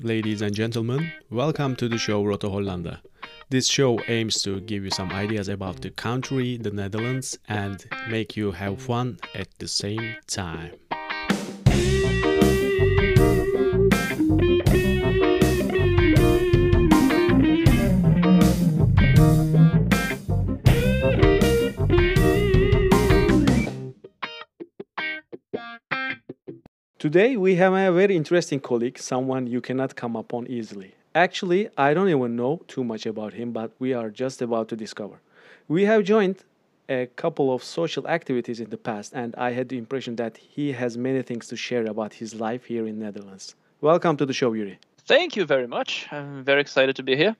Ladies and gentlemen, welcome to the show Roto Hollanda. This show aims to give you some ideas about the country, the Netherlands, and make you have fun at the same time. Today we have a very interesting colleague, someone you cannot come upon easily. Actually, I don't even know too much about him, but we are just about to discover. We have joined a couple of social activities in the past, and I had the impression that he has many things to share about his life here in Netherlands. Welcome to the show, Yuri. Thank you very much. I'm very excited to be here.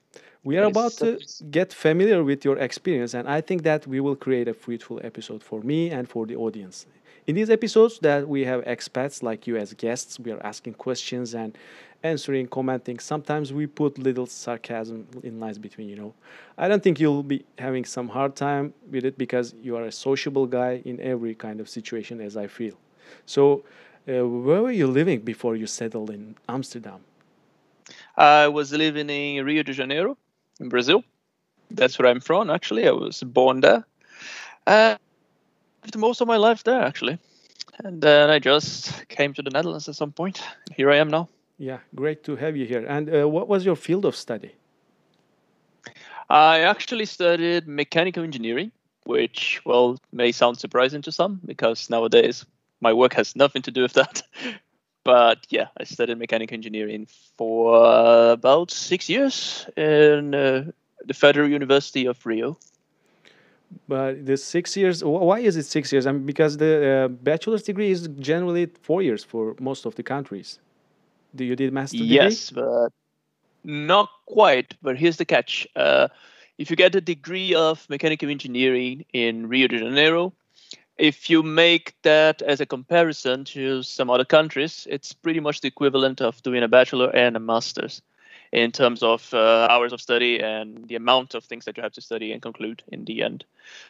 We are about to get familiar with your experience, and I think that we will create a fruitful episode for me and for the audience. In these episodes that we have expats like you as guests, we are asking questions and answering, commenting. Sometimes we put little sarcasm in lines between, you know. I don't think you'll be having some hard time with it because you are a sociable guy in every kind of situation as I feel. So, uh, where were you living before you settled in Amsterdam? I was living in Rio de Janeiro, in Brazil. That's where I'm from, actually. I was born there. Uh, most of my life there actually, and then I just came to the Netherlands at some point. Here I am now. Yeah, great to have you here. And uh, what was your field of study? I actually studied mechanical engineering, which well may sound surprising to some because nowadays my work has nothing to do with that. but yeah, I studied mechanical engineering for about six years in uh, the Federal University of Rio but the six years why is it six years? I mean because the uh, bachelor's degree is generally four years for most of the countries. Do you did master degree? Yes but not quite but here's the catch. Uh, if you get a degree of mechanical engineering in rio de janeiro if you make that as a comparison to some other countries it's pretty much the equivalent of doing a bachelor and a master's in terms of uh, hours of study and the amount of things that you have to study and conclude in the end.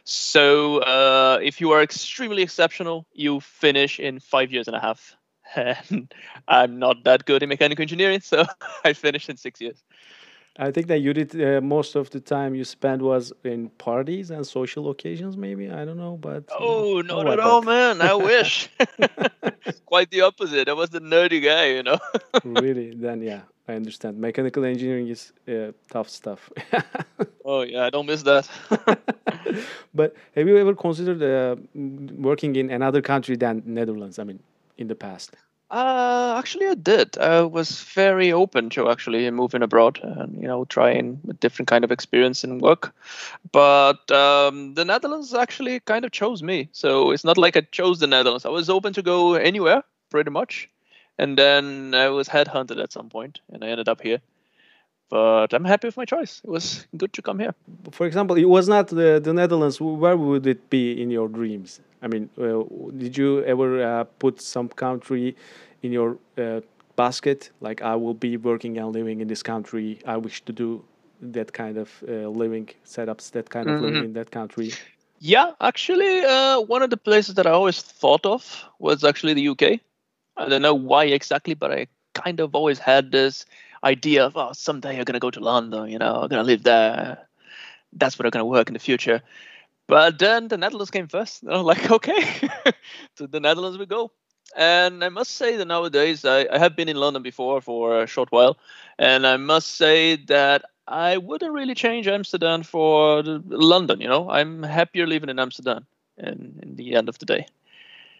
So, uh, if you are extremely exceptional, you finish in five years and a half. And I'm not that good in mechanical engineering, so I finished in six years. I think that you did uh, most of the time you spent was in parties and social occasions, maybe. I don't know, but oh, not at all, man. I wish. Quite the opposite. I was the nerdy guy, you know. really? Then yeah, I understand. Mechanical engineering is uh, tough stuff. oh yeah, I don't miss that. but have you ever considered uh, working in another country than Netherlands? I mean, in the past. Uh, actually, I did. I was very open to actually moving abroad and you know trying a different kind of experience and work. But um, the Netherlands actually kind of chose me, so it's not like I chose the Netherlands. I was open to go anywhere, pretty much and then I was headhunted at some point, and I ended up here. But I'm happy with my choice. It was good to come here. For example, it was not the, the Netherlands. Where would it be in your dreams? I mean, uh, did you ever uh, put some country in your uh, basket? Like, I will be working and living in this country. I wish to do that kind of uh, living setups, that kind of mm -hmm. living in that country. Yeah, actually, uh, one of the places that I always thought of was actually the UK. I don't know why exactly, but I kind of always had this idea of, oh, someday I'm going to go to London, you know, I'm going to live there. That's where I'm going to work in the future. But then the Netherlands came first. And I was like, okay, to the Netherlands we go. And I must say that nowadays, I, I have been in London before for a short while. And I must say that I wouldn't really change Amsterdam for London, you know. I'm happier living in Amsterdam in, in the end of the day.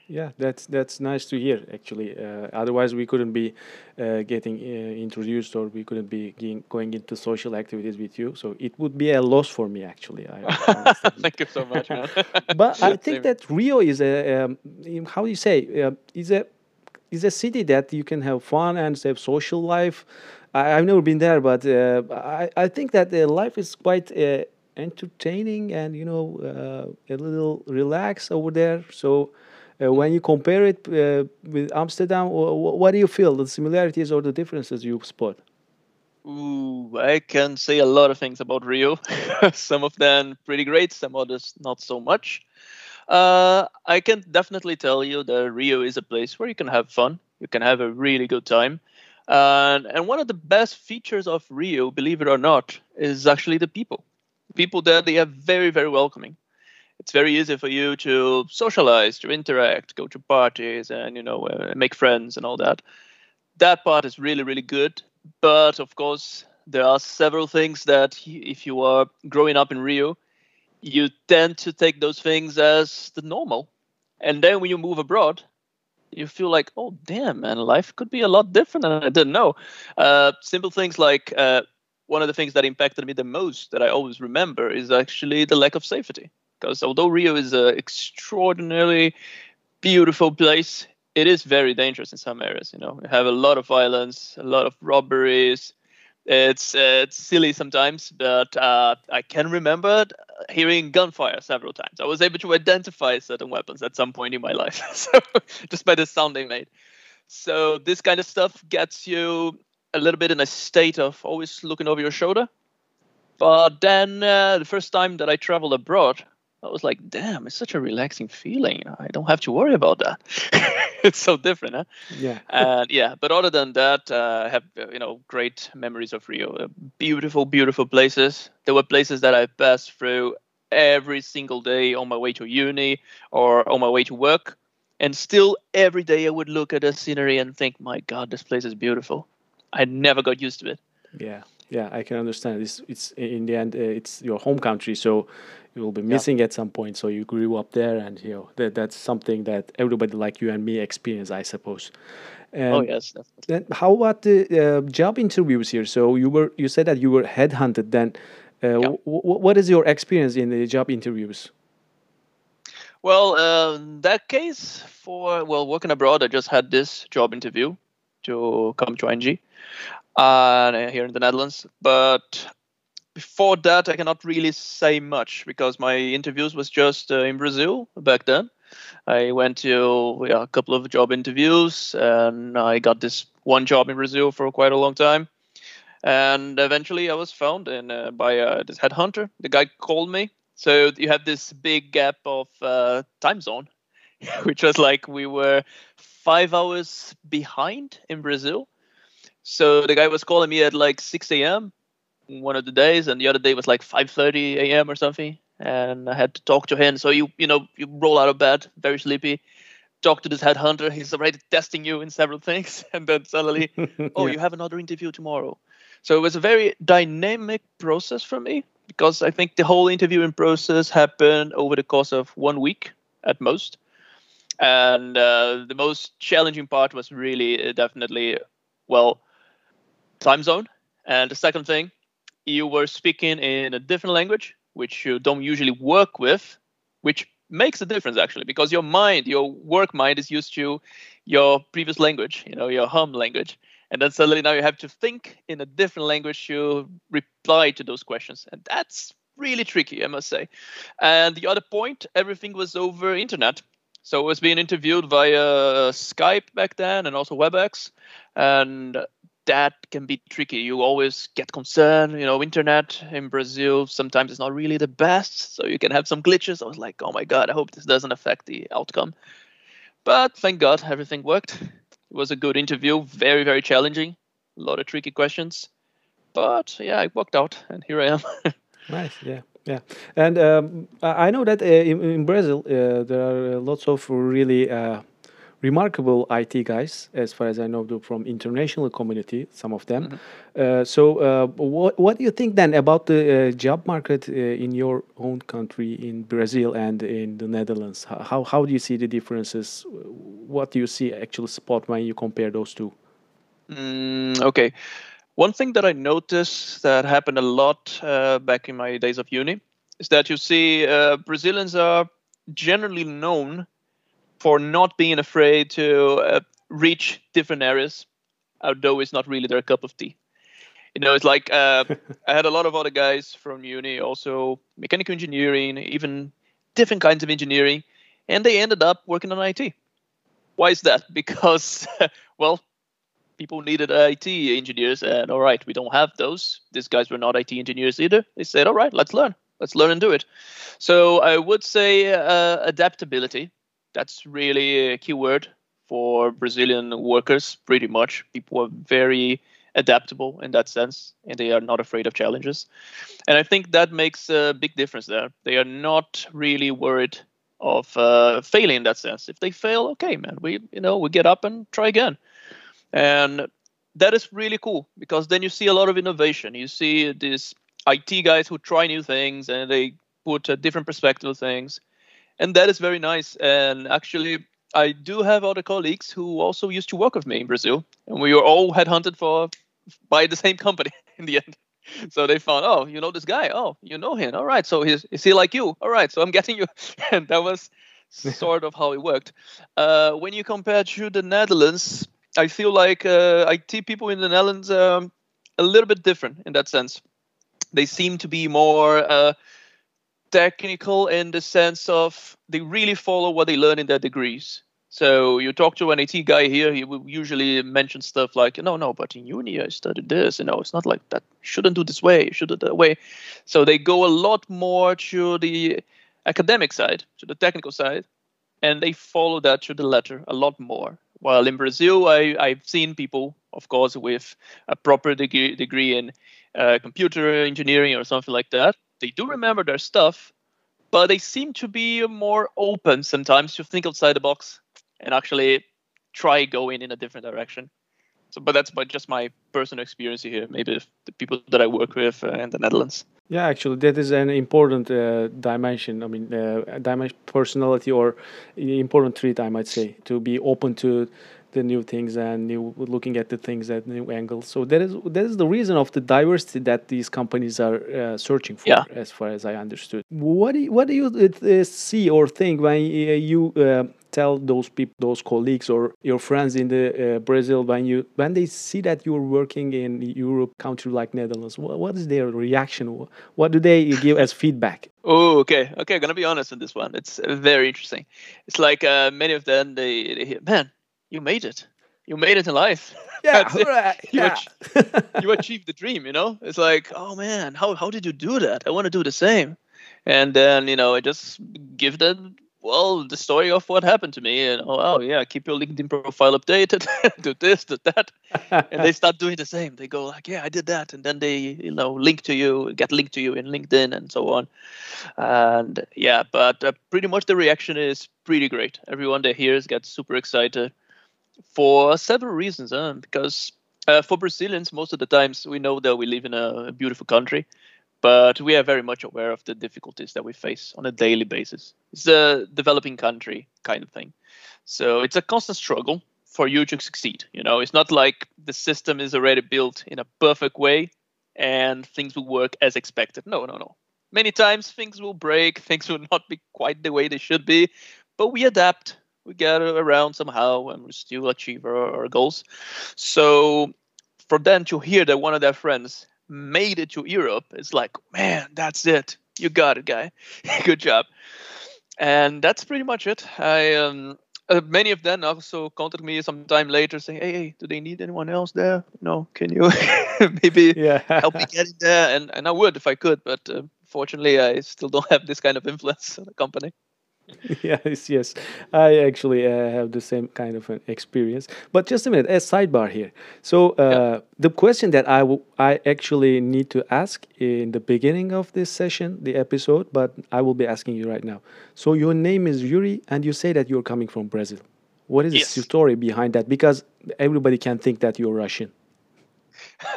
Yeah, that's that's nice to hear. Actually, uh, otherwise we couldn't be uh, getting uh, introduced, or we couldn't be going into social activities with you. So it would be a loss for me, actually. I, Thank you so much, man. but I think that Rio is a um, how do you say uh, is a is a city that you can have fun and have social life. I, have never been there, but uh, I I think that the life is quite uh, entertaining and you know a little relaxed over there. So uh, when you compare it uh, with Amsterdam, what do you feel the similarities or the differences you spot? Ooh, I can say a lot of things about Rio. some of them pretty great, some others not so much. Uh, I can definitely tell you that Rio is a place where you can have fun. You can have a really good time. And and one of the best features of Rio, believe it or not, is actually the people. People there they are very very welcoming. It's very easy for you to socialize, to interact, go to parties, and you know uh, make friends and all that. That part is really really good. But of course, there are several things that if you are growing up in Rio, you tend to take those things as the normal. And then when you move abroad, you feel like, oh damn, man, life could be a lot different than I didn't know. Uh, simple things like uh, one of the things that impacted me the most that I always remember is actually the lack of safety. Because although Rio is an extraordinarily beautiful place, it is very dangerous in some areas. You know, we have a lot of violence, a lot of robberies. It's uh, it's silly sometimes, but uh, I can remember hearing gunfire several times. I was able to identify certain weapons at some point in my life, so just by the sound they made. So this kind of stuff gets you a little bit in a state of always looking over your shoulder. But then uh, the first time that I traveled abroad, I was like, damn, it's such a relaxing feeling. I don't have to worry about that. it's so different, huh? Yeah. and yeah, but other than that, uh, I have uh, you know great memories of Rio. Uh, beautiful, beautiful places. There were places that I passed through every single day on my way to uni or on my way to work, and still every day I would look at the scenery and think, my God, this place is beautiful. I never got used to it. Yeah, yeah, I can understand. It's it's in the end, uh, it's your home country, so you will be missing yeah. at some point. So you grew up there, and you know that that's something that everybody like you and me experience, I suppose. And oh yes. Definitely. Then how about the uh, job interviews here? So you were you said that you were headhunted. Then, uh, yeah. what is your experience in the job interviews? Well, uh, in that case, for well working abroad, I just had this job interview to come to ING uh, here in the Netherlands. But before that, I cannot really say much because my interviews was just uh, in Brazil back then. I went to yeah, a couple of job interviews and I got this one job in Brazil for quite a long time. And eventually, I was found in, uh, by uh, this headhunter. The guy called me. So you have this big gap of uh, time zone, which was like we were five hours behind in Brazil. So the guy was calling me at like 6 a.m one of the days, and the other day was like 5:30 a.m. or something, and I had to talk to him. So you you know you roll out of bed, very sleepy, talk to this headhunter. He's already testing you in several things, and then suddenly, oh, yeah. you have another interview tomorrow. So it was a very dynamic process for me because I think the whole interviewing process happened over the course of one week at most. And uh, the most challenging part was really uh, definitely, well, time zone. And the second thing you were speaking in a different language, which you don't usually work with, which makes a difference actually, because your mind, your work mind, is used to your previous language, you know, your home language, and then suddenly now you have to think in a different language to reply to those questions, and that's really tricky, I must say. And the other point, everything was over internet. So I was being interviewed via Skype back then and also WebEx. And that can be tricky. You always get concerned. You know, internet in Brazil sometimes it's not really the best, so you can have some glitches. I was like, oh my god, I hope this doesn't affect the outcome. But thank God, everything worked. It was a good interview, very very challenging, a lot of tricky questions, but yeah, it worked out, and here I am. nice, yeah. Yeah, and um, I know that uh, in, in, Brazil uh, there are lots of really uh, remarkable IT guys, as far as I know, from international community, some of them. Mm-hmm. Uh, so, uh, what what do you think then about the uh, job market uh, in your own country, in Brazil and in the Netherlands? How how do you see the differences? What do you see actually spot when you compare those two? Mm, okay, one thing that I noticed that happened a lot uh, back in my days of uni is that you see uh, Brazilians are generally known for not being afraid to uh, reach different areas, although it's not really their cup of tea. You know, it's like uh, I had a lot of other guys from uni, also mechanical engineering, even different kinds of engineering, and they ended up working on IT. Why is that? Because, well, people needed IT engineers, and all right, we don't have those. These guys were not IT engineers either. They said, all right, let's learn. Let's learn and do it. So I would say uh, adaptability that's really a key word for Brazilian workers, pretty much. People are very adaptable in that sense, and they are not afraid of challenges. And I think that makes a big difference there. They are not really worried of uh, failing in that sense. If they fail, okay, man, we you know we get up and try again, and that is really cool because then you see a lot of innovation. You see these IT guys who try new things and they put a different perspective of things, and that is very nice. And actually, I do have other colleagues who also used to work with me in Brazil, and we were all headhunted for by the same company in the end. So they found, oh, you know this guy. Oh, you know him. All right. So he's is he like you? All right. So I'm getting you. And that was sort of how it worked. Uh, when you compare to the Netherlands, I feel like uh, IT people in the Netherlands um, a little bit different in that sense. They seem to be more uh, technical in the sense of they really follow what they learn in their degrees. So you talk to an IT guy here, he will usually mention stuff like, no, no, but in uni I studied this. You know, it's not like that. You shouldn't do this way. You should do that way. So they go a lot more to the academic side, to the technical side, and they follow that to the letter a lot more. While in Brazil, I, I've seen people, of course, with a proper degree, degree in uh, computer engineering or something like that. They do remember their stuff, but they seem to be more open sometimes to think outside the box and actually try going in a different direction. So, but that's but just my personal experience here. Maybe the people that I work with uh, in the Netherlands. Yeah, actually, that is an important uh, dimension. I mean, uh, dimension personality or important trait, I might say, to be open to the new things and new looking at the things at new angles. So that is that is the reason of the diversity that these companies are uh, searching for, yeah. as far as I understood. What do you, what do you uh, see or think when you uh, tell those people, those colleagues or your friends in the uh, Brazil when you when they see that you're working in Europe, country like Netherlands? What, what is their reaction? What do they give as feedback? Oh, okay, okay. I'm gonna be honest on this one. It's very interesting. It's like uh, many of them they, they hear, man you made it. You made it in life. Yeah, right. you, yeah. Ach- you achieved the dream. You know, it's like, oh man, how how did you do that? I want to do the same. And then you know, I just give them well the story of what happened to me and oh, oh yeah keep your linkedin profile updated do this do that and they start doing the same they go like yeah i did that and then they you know link to you get linked to you in linkedin and so on and yeah but uh, pretty much the reaction is pretty great everyone that hears gets super excited for several reasons because uh, for brazilians most of the times we know that we live in a beautiful country but we are very much aware of the difficulties that we face on a daily basis. It's a developing country kind of thing. So it's a constant struggle for you to succeed. You know, it's not like the system is already built in a perfect way and things will work as expected. No, no, no. Many times things will break, things will not be quite the way they should be, but we adapt. We get around somehow and we still achieve our, our goals. So for them to hear that one of their friends made it to Europe, it's like, man, that's it. You got it, guy. Good job. And that's pretty much it. I um, uh, many of them also contact me sometime later saying, hey, hey, do they need anyone else there? No, can you maybe yeah. help me get in there? And and I would if I could, but uh, fortunately, I still don't have this kind of influence in the company. yes, yes. I actually uh, have the same kind of an experience. But just a minute, a sidebar here. So uh, yeah. the question that I, I actually need to ask in the beginning of this session, the episode, but I will be asking you right now. So your name is Yuri, and you say that you're coming from Brazil. What is yes. the story behind that? Because everybody can think that you're Russian.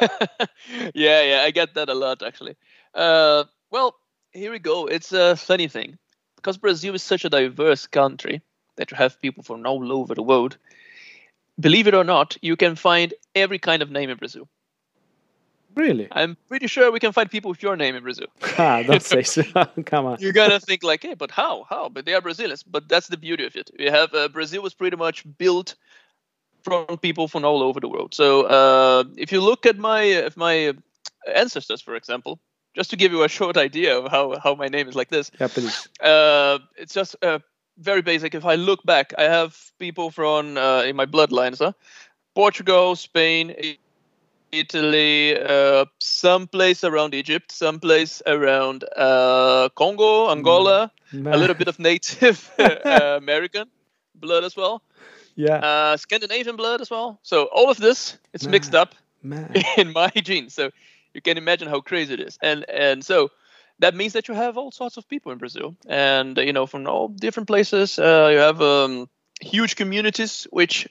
yeah, yeah, I get that a lot actually. Uh, well, here we go. It's a funny thing because Brazil is such a diverse country that you have people from all over the world. Believe it or not, you can find every kind of name in Brazil. Really? I'm pretty sure we can find people with your name in Brazil. ah, don't say so. Come on. You're gonna think like, hey, but how? How? But they are Brazilians. But that's the beauty of it. We have uh, Brazil was pretty much built from people from all over the world. So uh, if you look at my if my ancestors, for example, just to give you a short idea of how, how my name is like this. Yeah, please. Uh, it's just uh, very basic. If I look back, I have people from uh, in my bloodlines, huh? Portugal, Spain, Italy, uh, some place around Egypt, some place around uh, Congo, Angola, mm. a little bit of Native uh, American blood as well. Yeah. Uh, Scandinavian blood as well. So all of this, it's mixed up Man. in my genes. So you can imagine how crazy it is. And and so that means that you have all sorts of people in Brazil, and you know from all different places. Uh, you have um, huge communities which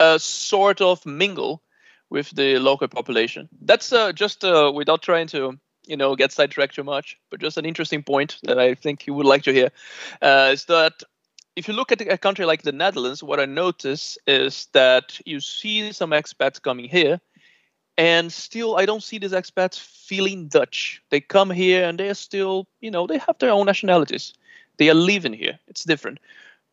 uh, sort of mingle with the local population. That's uh, just uh, without trying to you know get sidetracked too much, but just an interesting point that I think you would like to hear uh, is that if you look at a country like the Netherlands, what I notice is that you see some expats coming here, and still I don't see these expats feeling Dutch. They come here and they're still, you know, they have their own nationalities. They are living here. It's different.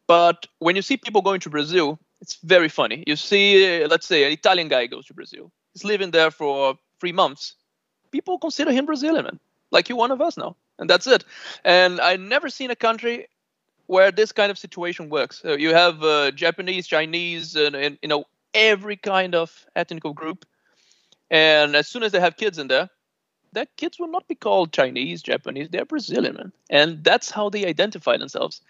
But when you see people going to Brazil, it's very funny. You see, uh, let's say, an Italian guy goes to Brazil. He's living there for three months. People consider him Brazilian, man. Like you're one of us now, and that's it. And I never seen a country where this kind of situation works. So you have uh, Japanese, Chinese, and, and you know every kind of ethnic group. And as soon as they have kids in there, their kids will not be called Chinese, Japanese. They're Brazilian, man. and that's how they identify themselves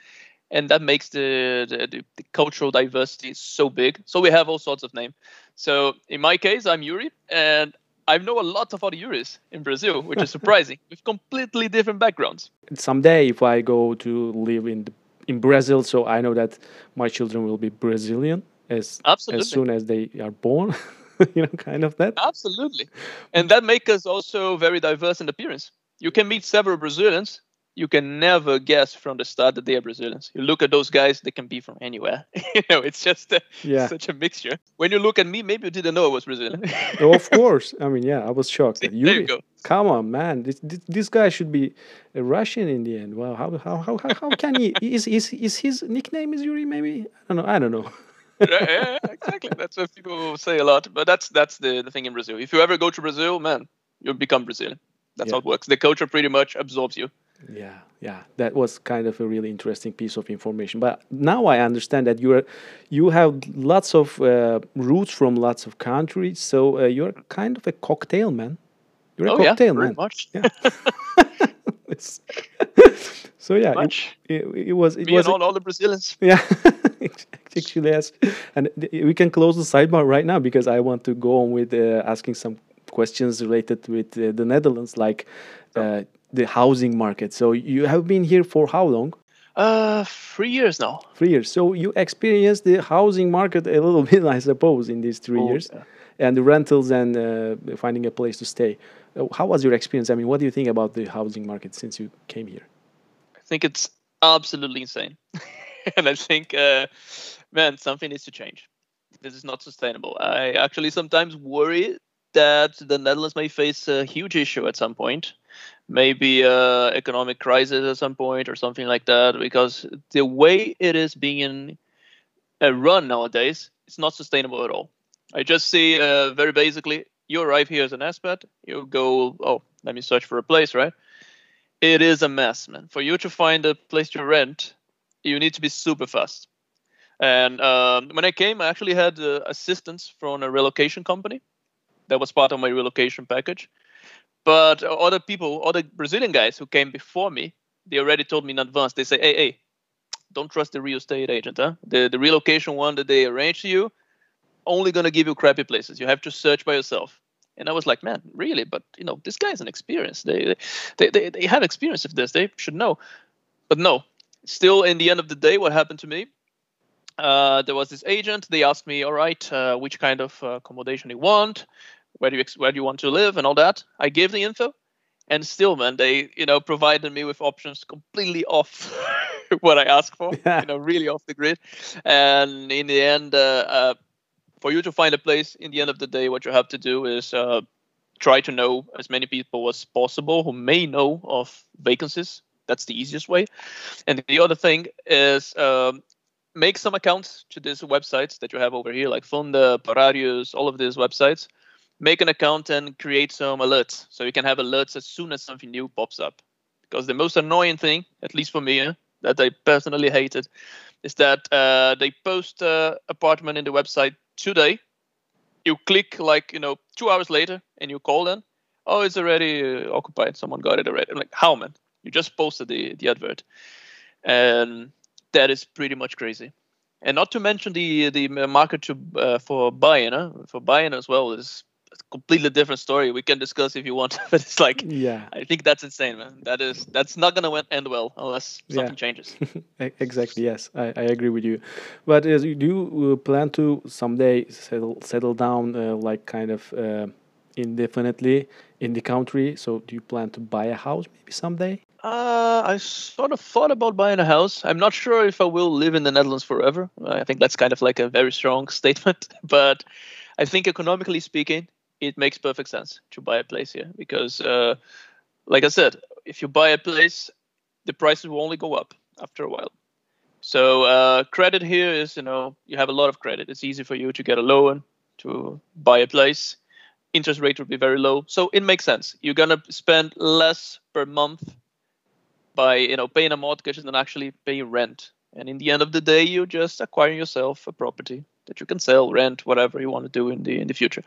and that makes the, the, the, cultural diversity so big. So we have all sorts of names. So in my case, I'm Yuri, and I know a lot of other Yuris in Brazil, which is surprising, with completely different backgrounds. Someday, if I go to live in the, in Brazil, so I know that my children will be Brazilian as Absolutely. as soon as they are born. you know, kind of that. Absolutely, and that makes us also very diverse in appearance. You can meet several Brazilians you can never guess from the start that they are Brazilians. You look at those guys; they can be from anywhere. you know, it's just a, yeah. such a mixture. When you look at me, maybe you didn't know I was Brazilian. oh, of course. I mean, yeah, I was shocked. See, there you go. Come on, man. This, this, this guy should be a Russian in the end. Wow, how how how how, how can he? Is is is his nickname is Yuri? Maybe I don't know. I don't know. Yeah, exactly. That's what people say a lot. But that's that's the, the thing in Brazil. If you ever go to Brazil, man, you'll become Brazilian. That's yeah. how it works. The culture pretty much absorbs you. Yeah, yeah, that was kind of a really interesting piece of information. But now I understand that you are, you have lots of uh, roots from lots of countries. So uh, you're kind of a cocktail man. You're a oh, cocktail yeah, man. much. Yeah. so yeah, much. It, it, it, was. It Me was and all, all the Brazilians. Yeah, actually, yes. And we can close the sidebar right now because I want to go on with uh, asking some questions related with uh, the Netherlands, like. Uh, the housing market. So you have been here for how long? Uh, three years now. Three years. So you experienced the housing market a little bit, I suppose, in these three oh, years, yeah. and the rentals and uh, finding a place to stay. Uh, how was your experience? I mean, what do you think about the housing market since you came here? I think it's absolutely insane, and I think, uh, man, something needs to change. This is not sustainable. I actually sometimes worry that the Netherlands may face a huge issue at some point. Maybe a economic crisis at some point or something like that because the way it is being uh, run nowadays it's not sustainable at all. I just see uh, very basically you arrive here as an expat you go oh let me search for a place right? It is a mess man. For you to find a place to rent you need to be super fast and um, when i came i actually had uh, assistance from a relocation company that was part of my relocation package but other people, other Brazilian guys who came before me, they already told me in advance. They say, "Hey, hey, don't trust the real estate agent. Huh? The the relocation one that they arrange to you, only gonna give you crappy places. You have to search by yourself." And I was like, "Man, really? But you know, this guy's an experience. They they they they have experience of this. They should know." But no, still, in the end of the day, what happened to me? Uh, there was this agent. They asked me, "All right, uh, which kind of uh, accommodation you want?" where do you where do you want to live and all that. I gave the info, and still, man, they you know provided me with options completely off what I asked for. Yeah. You know, really off the grid. And in the end, uh, uh, for you to find a place, in the end of the day, what you have to do is uh, try to know as many people as possible who may know of vacancies. That's the easiest way. And the other thing is um, make some accounts to these websites that you have over here, like Funda, Pararius, all of these websites. Make an account and create some alerts. So you can have alerts as soon as something new pops up. Because the most annoying thing at least for me that i personally hated is that uh, they post uh, apartment in the website today. You click like you know two hours later and you call them oh it's already uh, occupied. Someone got it already. I'm like how man? You just posted the, the advert. And that is pretty much crazy and not to mention the the market to uh, for buying, uh, for buying as well is a completely different story. We can discuss if you want, but it's like, yeah, I think that's insane, man. That is that's not gonna end well unless something yeah. changes. exactly. Yes, I, I agree with you. But uh, do you uh, plan to someday settle settle down, uh, like kind of uh, indefinitely in the country? So do you plan to buy a house maybe someday? Uh, I sort of thought about buying a house. I'm not sure if I will live in the Netherlands forever. I think that's kind of like a very strong statement, but I think economically speaking, it makes perfect sense to buy a place here because, uh, like I said, if you buy a place, the prices will only go up after a while. So uh, credit here is, you know, you have a lot of credit. It's easy for you to get a loan to buy a place. Interest rate would be very low, so it makes sense. You're gonna spend less per month by you know paying a mortgage than actually paying rent. And in the end of the day, you just acquire yourself a property that you can sell, rent, whatever you want to do in the in the future.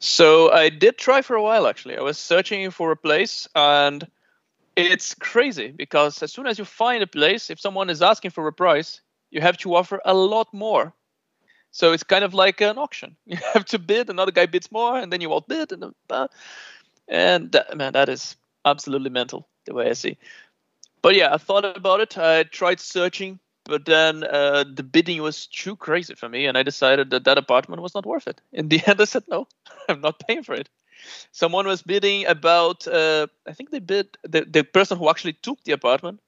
So I did try for a while actually. I was searching for a place and it's crazy because as soon as you find a place, if someone is asking for a price, you have to offer a lot more. So it's kind of like an auction. You have to bid, another guy bids more, and then you outbid, and uh, and that, man, that is absolutely mental the way I see. But yeah, I thought about it. I tried searching but then uh, the bidding was too crazy for me, and I decided that that apartment was not worth it. In the end, I said no, I'm not paying for it. Someone was bidding about, uh, I think they bid the the person who actually took the apartment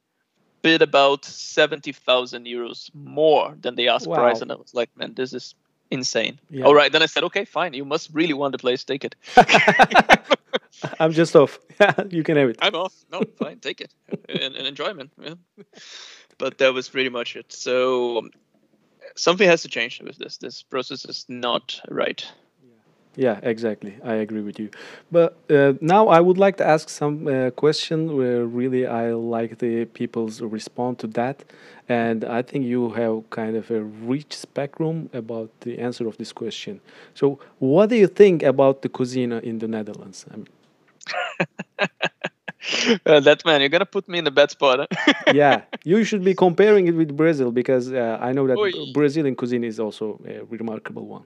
bid about seventy thousand euros more than the asked wow. price, and I was like, man, this is insane. Yeah. All right, then I said, okay, fine, you must really want the place, take it. I'm just off. you can have it. I'm off. No, fine, take it. An, an enjoyment. Yeah but that was pretty much it. So um, something has to change with this. This process is not right. Yeah, exactly. I agree with you. But uh, now I would like to ask some uh, question where really I like the people's respond to that, and I think you have kind of a rich spectrum about the answer of this question. So, what do you think about the cuisine in the Netherlands? I mean, uh, that man, you're gonna put me in a bad spot. Huh? yeah, you should be comparing it with Brazil because uh, I know that Oy. Brazilian cuisine is also a remarkable one.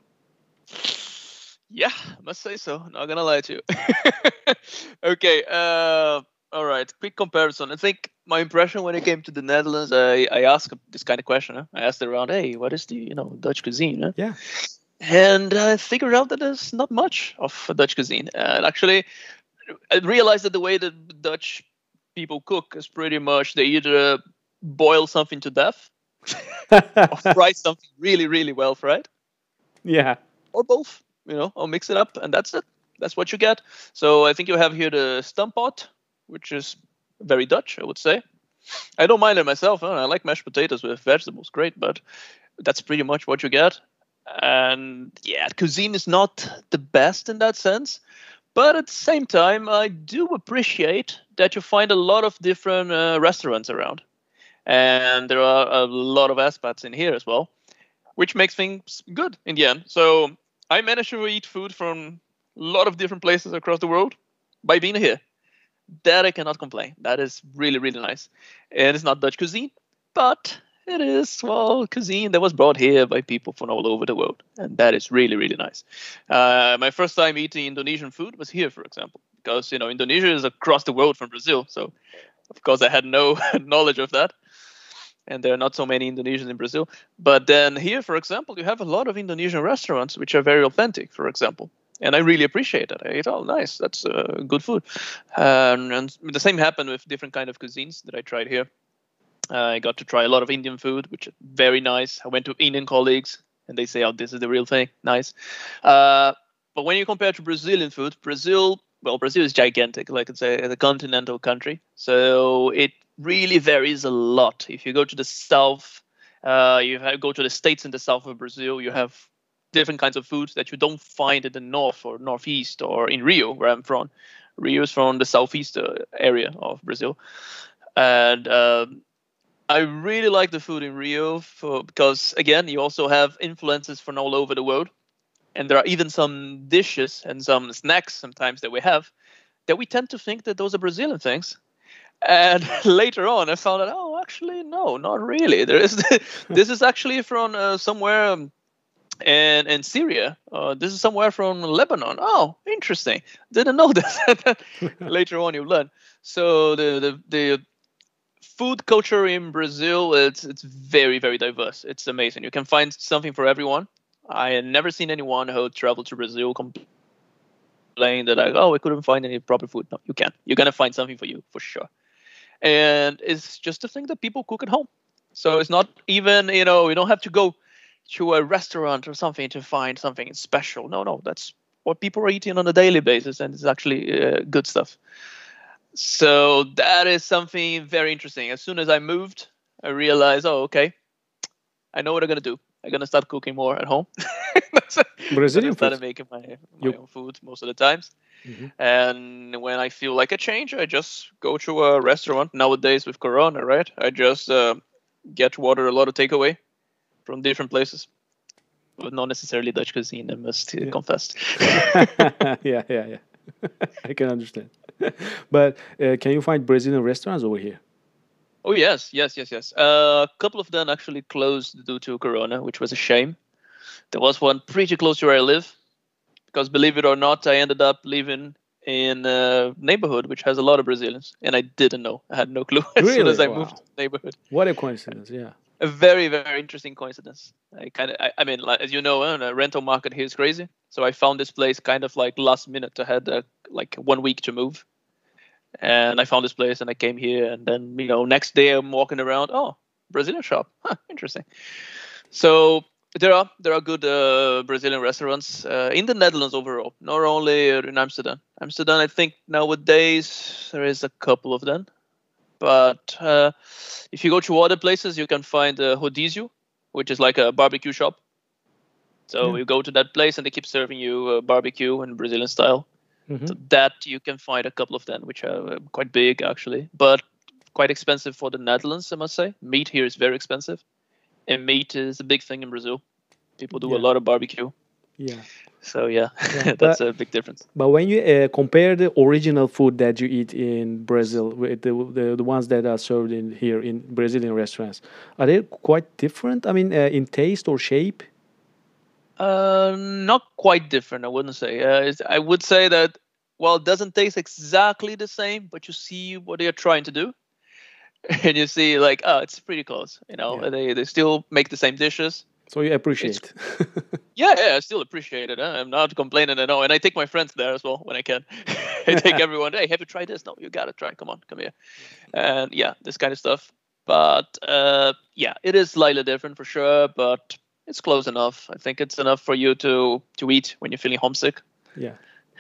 Yeah, I must say so. Not gonna lie to you. okay, uh, all right. Quick comparison. I think my impression when it came to the Netherlands, I, I asked this kind of question. Huh? I asked around, hey, what is the you know Dutch cuisine? Huh? Yeah. And I figured out that there's not much of Dutch cuisine. And actually, I realized that the way that Dutch people cook is pretty much they either boil something to death or fry something really, really well fried. Yeah. Or both, you know, or mix it up, and that's it. That's what you get. So I think you have here the stamppot, which is very Dutch, I would say. I don't mind it myself. I like mashed potatoes with vegetables, great, but that's pretty much what you get. And yeah, cuisine is not the best in that sense, but at the same time, I do appreciate that you find a lot of different uh, restaurants around. And there are a lot of expats in here as well, which makes things good in the end. So I managed to eat food from a lot of different places across the world by being here. That I cannot complain. That is really, really nice. And it's not Dutch cuisine, but it is well cuisine that was brought here by people from all over the world, and that is really really nice. Uh, my first time eating Indonesian food was here, for example, because you know Indonesia is across the world from Brazil, so of course I had no knowledge of that. And there are not so many Indonesians in Brazil. But then here, for example, you have a lot of Indonesian restaurants which are very authentic, for example and I really appreciate that. I ate, oh, nice, that's uh, good food. Um, and the same happened with different kind of cuisines that I tried here. I got to try a lot of Indian food, which is very nice. I went to Indian colleagues, and they say, "Oh, this is the real thing." Nice. Uh, but when you compare to Brazilian food, Brazil, well, Brazil is gigantic, like it's a, a continental country, so it really varies a lot. If you go to the south, uh, you have, go to the states in the south of Brazil, you have different kinds of foods that you don't find in the north or northeast or in Rio, where I'm from. Rio is from the southeast uh, area of Brazil, and um, I really like the food in Rio for, because again, you also have influences from all over the world, and there are even some dishes and some snacks sometimes that we have that we tend to think that those are Brazilian things. And later on, I found out, oh, actually, no, not really. There is. this is actually from uh, somewhere in in Syria. Uh, this is somewhere from Lebanon. Oh, interesting. Didn't know that. Later on, you learn. So the the the food culture in Brazil it's it's very very diverse. It's amazing. You can find something for everyone. I had never seen anyone who traveled to Brazil complain that like, oh, we couldn't find any proper food. No, you can. You're gonna find something for you for sure. And it's just a thing that people cook at home. So it's not even you know you don't have to go to a restaurant or something to find something special. No, no, that's what people are eating on a daily basis, and it's actually uh, good stuff. So that is something very interesting. As soon as I moved, I realized, oh, okay, I know what I'm gonna do. I'm gonna start cooking more at home. Brazilian food? I started making my, my own food most of the times. Mhm. And when I feel like a change, I just go to a restaurant. Nowadays with Corona, right? I just uh, get order a lot of takeaway from different places, but not necessarily Dutch cuisine. I must Yeah. confess. yeah, yeah, yeah. I can understand. but uh, can you find Brazilian restaurants over here? Oh yes, yes, yes, yes. Uh, a couple of them actually closed due to Corona, which was a shame. There was one pretty close to where I live, because believe it or not, I ended up living in a neighborhood which has a lot of Brazilians, and I didn't know. I had no clue as soon as I Wow. moved to the neighborhood. What a coincidence! Yeah. A very, very interesting coincidence. I kind of, I, I mean, like, as you know, uh, the rental market here is crazy. So I found this place kind of like last minute. I had uh, like one week to move, and I found this place, and I came here, and then you know, next day I'm walking around. Oh, Brazilian shop. Huh, interesting. So there are there are good uh, Brazilian restaurants uh, in the Netherlands overall, not only in Amsterdam. Amsterdam, I think nowadays there is a couple of them, but uh, if you go to other places, you can find uh, Rodizio, which is like a barbecue shop. So Yeah. you go to that place and they keep serving you uh, barbecue in Brazilian style. Mhm. So that you can find a couple of them, which are uh, quite big actually, but quite expensive for the Netherlands, I must say. Meat here is very expensive, and meat is a big thing in Brazil. People do Yeah. a lot of barbecue, Yeah. so yeah, Yeah, that's but- a big difference. But when you uh, compare the original food that you eat in Brazil with the, the the ones that are served in here in Brazilian restaurants, are they quite different? I mean, uh, in taste or shape? Uh, not quite different, I wouldn't say. Uh, it's, I would say that well, it doesn't taste exactly the same, but you see what they are trying to do, and you see like, oh, it's pretty close. You know, Yeah. they they still make the same dishes. So you appreciate. It. Yeah, yeah, I still appreciate it. Huh? I'm not complaining at all, and I take my friends there as well when I can. I take everyone. Hey, have you tried this? No, you gotta try. Come on, come here. And yeah, this kind of stuff. But uh, yeah, it is slightly different for sure, but it's close enough. I think it's enough for you to to eat when you're feeling homesick. Yeah.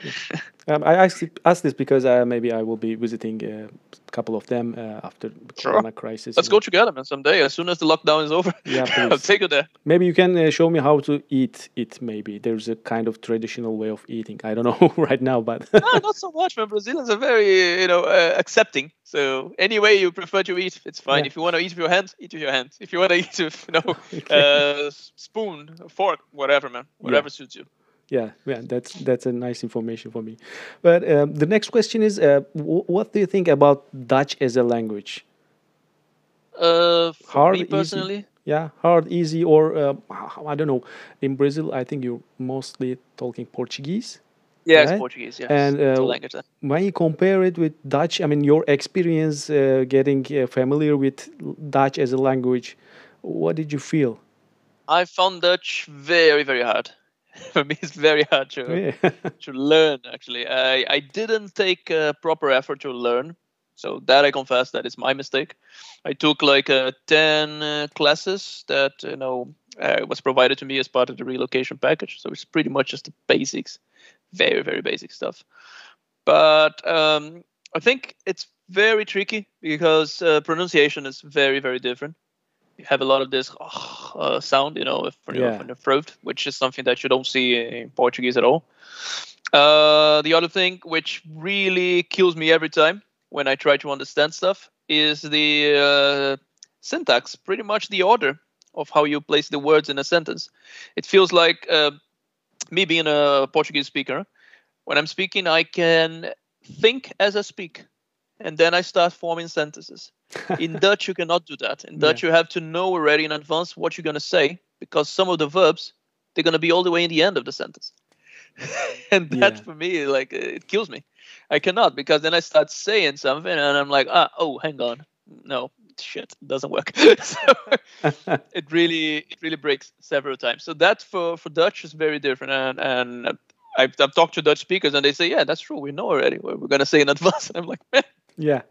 Yeah. um, I asked, asked this because uh, maybe I will be visiting uh, a couple of them uh, after the Sure. Corona crisis. Let's you know. go together, man. Someday, as soon as the lockdown is over, Yeah, I'll take you there. Maybe you can uh, show me how to eat it. Maybe there's a kind of traditional way of eating. I don't know right now, but no, not so much, man. Brazilians are very, you know, uh, accepting. So any way you prefer to eat, it's fine. Yeah. If you want to eat with your hands, eat with your hands. If you want to eat with, you know, Okay. uh, spoon, fork, whatever, man. Whatever suits you. Yeah, yeah, that's that's a nice information for me. But um, the next question is, uh, w- what do you think about Dutch as a language? Uh, Hard, me easy? personally, Yeah, hard, easy, or uh, I don't know. In Brazil, I think you're mostly talking Portuguese. yeah, Right? Portuguese. Yes, And, uh, language. When you compare it with Dutch, I mean, your experience uh, getting uh, familiar with Dutch as a language, what did you feel? I found Dutch very, very hard. for me, it's very hard to Yeah. to learn. Actually, I I didn't take uh, proper effort to learn. So that I confess that is my mistake. I took like uh, ten uh, classes that you know uh, was provided to me as part of the relocation package. So it's pretty much just the basics, very very basic stuff. But um, I think it's very tricky because uh, pronunciation is very very different. Have a lot of this uh, sound, you know, from your, Yeah. from your throat, which is something that you don't see in Portuguese at all. Uh, the other thing which really kills me every time when I try to understand stuff is the uh, syntax, pretty much the order of how you place the words in a sentence. It feels like uh, me being a Portuguese speaker. When I'm speaking, I can think as I speak. And then I start forming sentences. In Dutch, you cannot do that. In Dutch, Yeah. you have to know already in advance what you're going to say because some of the verbs they're going to be all the way in the end of the sentence. and that Yeah. for me, like, it kills me. I cannot because then I start saying something and I'm like, ah, oh, hang on, no, shit, it doesn't work. so it really, it really breaks several times. So that for for Dutch is very different. And and I've, I've talked to Dutch speakers and they say, yeah, that's true, we know already what we're going to say in advance. And I'm like, man, yeah.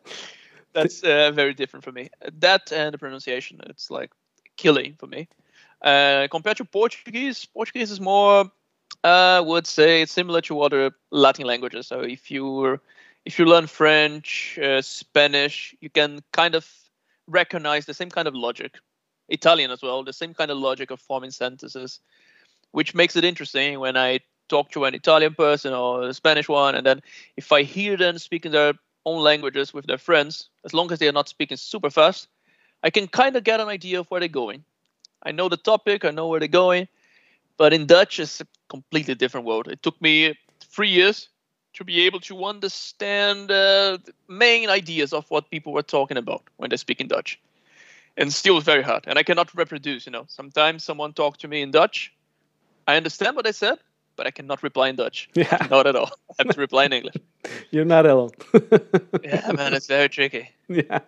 that's uh, very different for me. That and the pronunciation, it's like killing for me. Uh, compared to Portuguese, Portuguese is more, I would say, it's similar to other Latin languages. So if you if you learn French, uh, Spanish, you can kind of recognize the same kind of logic. Italian as well, the same kind of logic of forming sentences, which makes it interesting when I talk to an Italian person or a Spanish one, and then if I hear them speaking their own languages with their friends, as long as they are not speaking super fast, I can kind of get an idea of where they're going. I know the topic, I know where they're going, but in Dutch, it's a completely different world. It took me three years to be able to understand uh, the main ideas of what people were talking about when they speak in Dutch. And still very hard. And I cannot reproduce, you know. Sometimes someone talked to me in Dutch. I understand what they said, but I cannot reply in Dutch. Yeah. Not at all. I have to reply in English. You're not alone. Yeah, man, it's very tricky. yeah.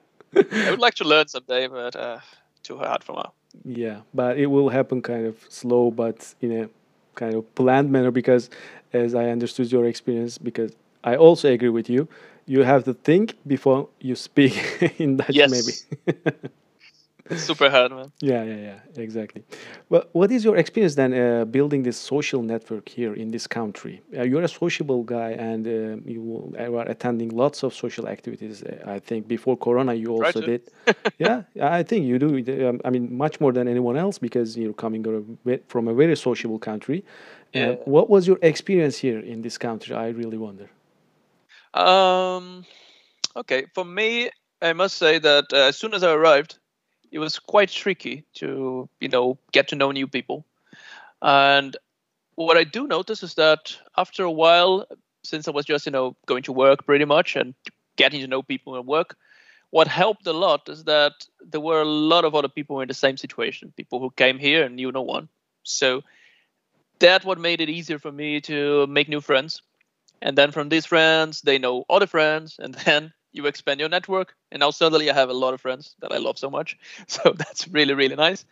I would like to learn someday, but uh, too hard for now. Yeah, but it will happen kind of slow, but in a kind of planned manner. Because, as I understood your experience, because I also agree with you, you have to think before you speak in Dutch, Yes. maybe. It's super hard, man. yeah, yeah, yeah, exactly. Well, what is your experience then uh, building this social network here in this country? Uh, you're a sociable guy, and uh, you are attending lots of social activities. Uh, I think before Corona, you also did. yeah, I think you do. Um, I mean, much more than anyone else because you're coming from a very sociable country. Uh, Yeah. what was your experience here in this country? I really wonder. Um, okay, for me, I must say that uh, as soon as I arrived, it was quite tricky to, you know, get to know new people. And what I do notice is that after a while, since I was just, you know, going to work pretty much and getting to know people at work, what helped a lot is that there were a lot of other people in the same situation, people who came here and knew no one. So that what made it easier for me to make new friends and then from these friends they know other friends and then you expand your network and now suddenly i have a lot of friends that i love so much. So that's really really nice.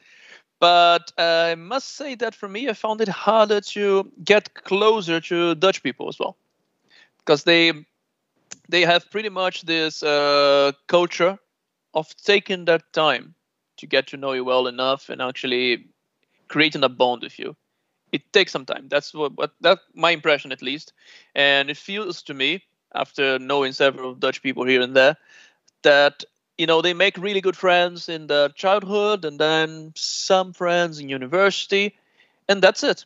But i must say that for me i found it harder to get closer to dutch people as well. Because they they have pretty much this uh, culture of taking that time to get to know you well enough and actually creating a bond with you. It takes some time. That's what, what that my impression at least, and it feels to me after knowing several Dutch people here and there that you know they make really good friends in their childhood and then some friends in university, and that's it.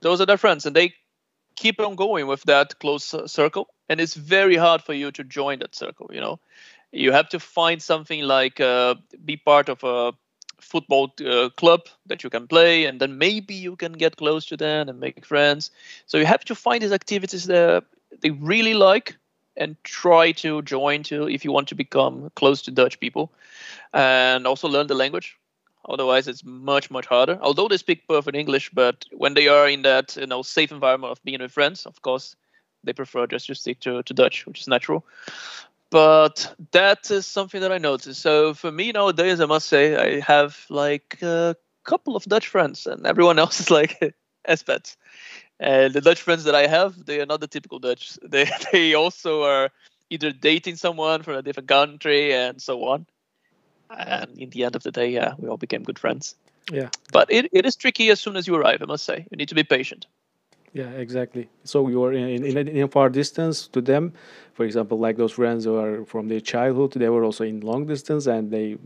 Those are their friends, and they keep on going with that close circle. And it's very hard for you to join that circle. You know, you have to find something like uh, be part of a football uh, club that you can play and then maybe you can get close to them and make friends so you have to find these activities that they really like and try to join to if you want to become close to dutch people and also learn the language otherwise it's much much harder although they speak perfect english but when they are in that you know safe environment of being with friends of course they prefer just to stick to, to dutch which is natural but that is something that I noticed. So for me nowadays, I must say I have like a couple of Dutch friends, and everyone else is like expats. And the Dutch friends that I have, they are not the typical Dutch. They they also are either dating someone from a different country and so on. And in the end of the day, yeah, we all became good friends. Yeah. But it, it is tricky as soon as you arrive, I must say. You need to be patient. Yeah, exactly. So you are in, in, a- in far distance to them. For example, like those friends who are from their childhood, they were also in long distance, and they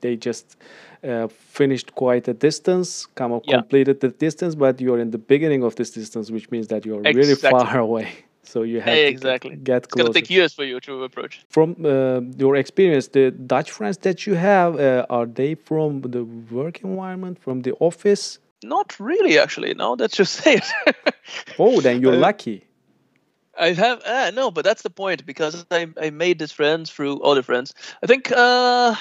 they just uh, finished quite a distance, come Yeah. completed the distance, but you are in the beginning of this distance, which means that you are really far away. So you have to exactly. get, get It's going to take years for you to approach. From uh, your experience, the Dutch friends that you have, uh, are they from the work environment, from the office? Not really, actually. No, that's just it. Oh, then you're Uh, lucky. I have uh, no, but that's the point because I I made these friends through other friends. I think uh,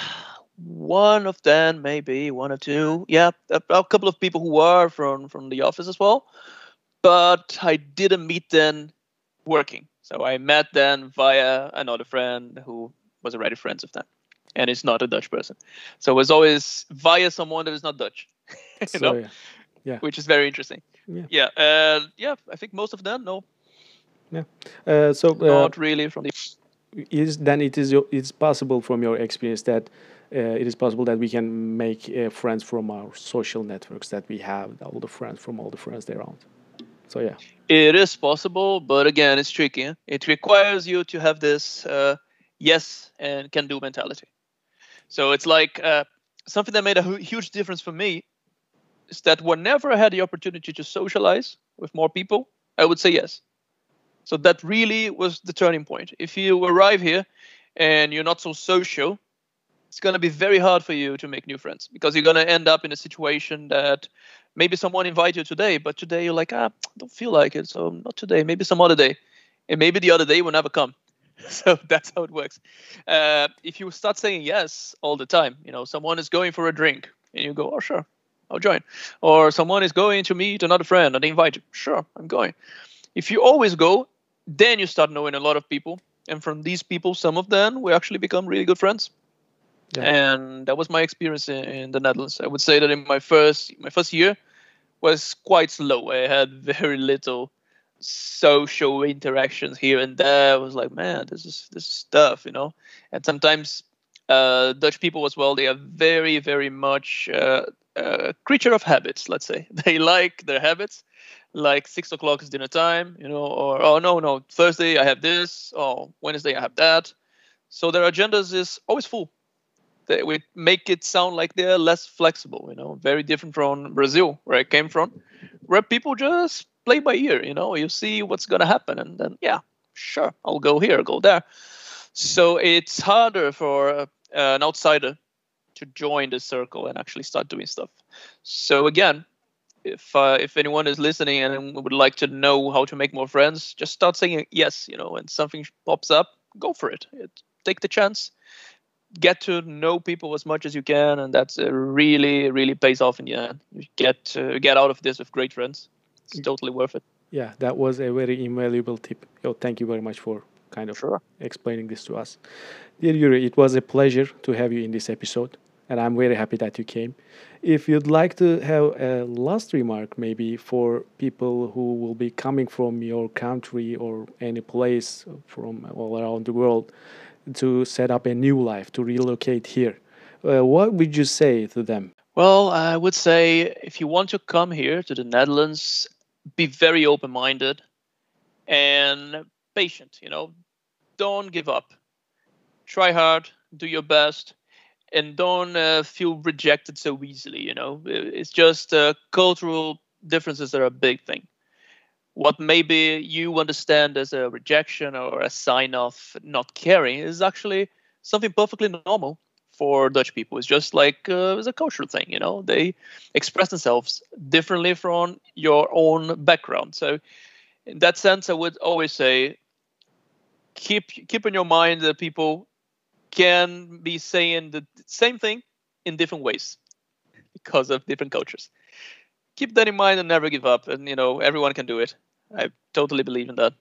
one of them, maybe one or two, yeah, a, a couple of people who are from from the office as well, but I didn't meet them working. So I met them via another friend who was already friends of them, and it's not a Dutch person. So it was always via someone that is not Dutch, So, know, yeah. Yeah. which is very interesting. Yeah. yeah, uh, yeah. I think most of them no, Yeah. Uh, so uh, not really from the is then it is your, it's possible from your experience that uh, it is possible that we can make uh, friends from our social networks that we have all the friends from all the friends they around. So yeah. It is possible, but again, it's tricky. It requires you to have this uh, yes and can do mentality. So it's like uh, something that made a hu- huge difference for me is that whenever I had the opportunity to socialize with more people, I would say yes. So that really was the turning point. If you arrive here and you're not so social, it's going to be very hard for you to make new friends because you're going to end up in a situation that maybe someone invite you today, but today you're like, ah, I don't feel like it, so not today. Maybe some other day, and maybe the other day will never come. So that's how it works. Uh, if you start saying yes all the time, you know, someone is going for a drink, and you go, oh sure, I'll join. Or someone is going to meet another friend, and they invite you, sure, I'm going. If you always go, then you start knowing a lot of people, and from these people, some of them we actually become really good friends Yeah. and that was my experience in, in the Netherlands. I would say that in my first my first year was quite slow. I had very little social interactions here and there. I was like, man, this is this is stuff, you know. And sometimes uh, Dutch people as well, they are very very much uh, uh, creature of habits. Let's say they like their habits. Like six o'clock is dinner time, you know, or oh no no Thursday I have this, oh Wednesday I have that. So their agendas is always full they would make it sound like they're less flexible you know very different from brazil where i came from where people just play by ear you know you see what's to happen and then yeah sure i'll go here go there so it's harder for uh, an outsider to join the circle and actually start doing stuff so again if uh, if anyone is listening and would like to know how to make more friends just start saying yes you know and something pops up go for it, it take the chance get to know people as much as you can, and that's uh, really, really pays off in the end. You get uh, get out of this with great friends. It's totally worth it. Yeah, that was a very invaluable tip. Yo, thank you very much for kind of Sure. explaining this to us. Dear Yuri, it was a pleasure to have you in this episode, and I'm very happy that you came. If you'd like to have a last remark, maybe for people who will be coming from your country or any place from all around the world to set up a new life, to relocate here, uh, what would you say to them? Well, I would say if you want to come here to the Netherlands, be very open-minded and patient. You know, don't give up. Try hard, do your best, and don't uh, feel rejected so easily. You know, it's just uh, cultural differences are a big thing. What maybe you understand as a rejection or a sign of not caring is actually something perfectly normal for Dutch people. It's just like uh, it's a cultural thing, you know. They express themselves differently from your own background. So, in that sense, I would always say keep keep in your mind that people can be saying the same thing in different ways because of different cultures. Keep that in mind and never give up. And you know, everyone can do it. I totally believe in that.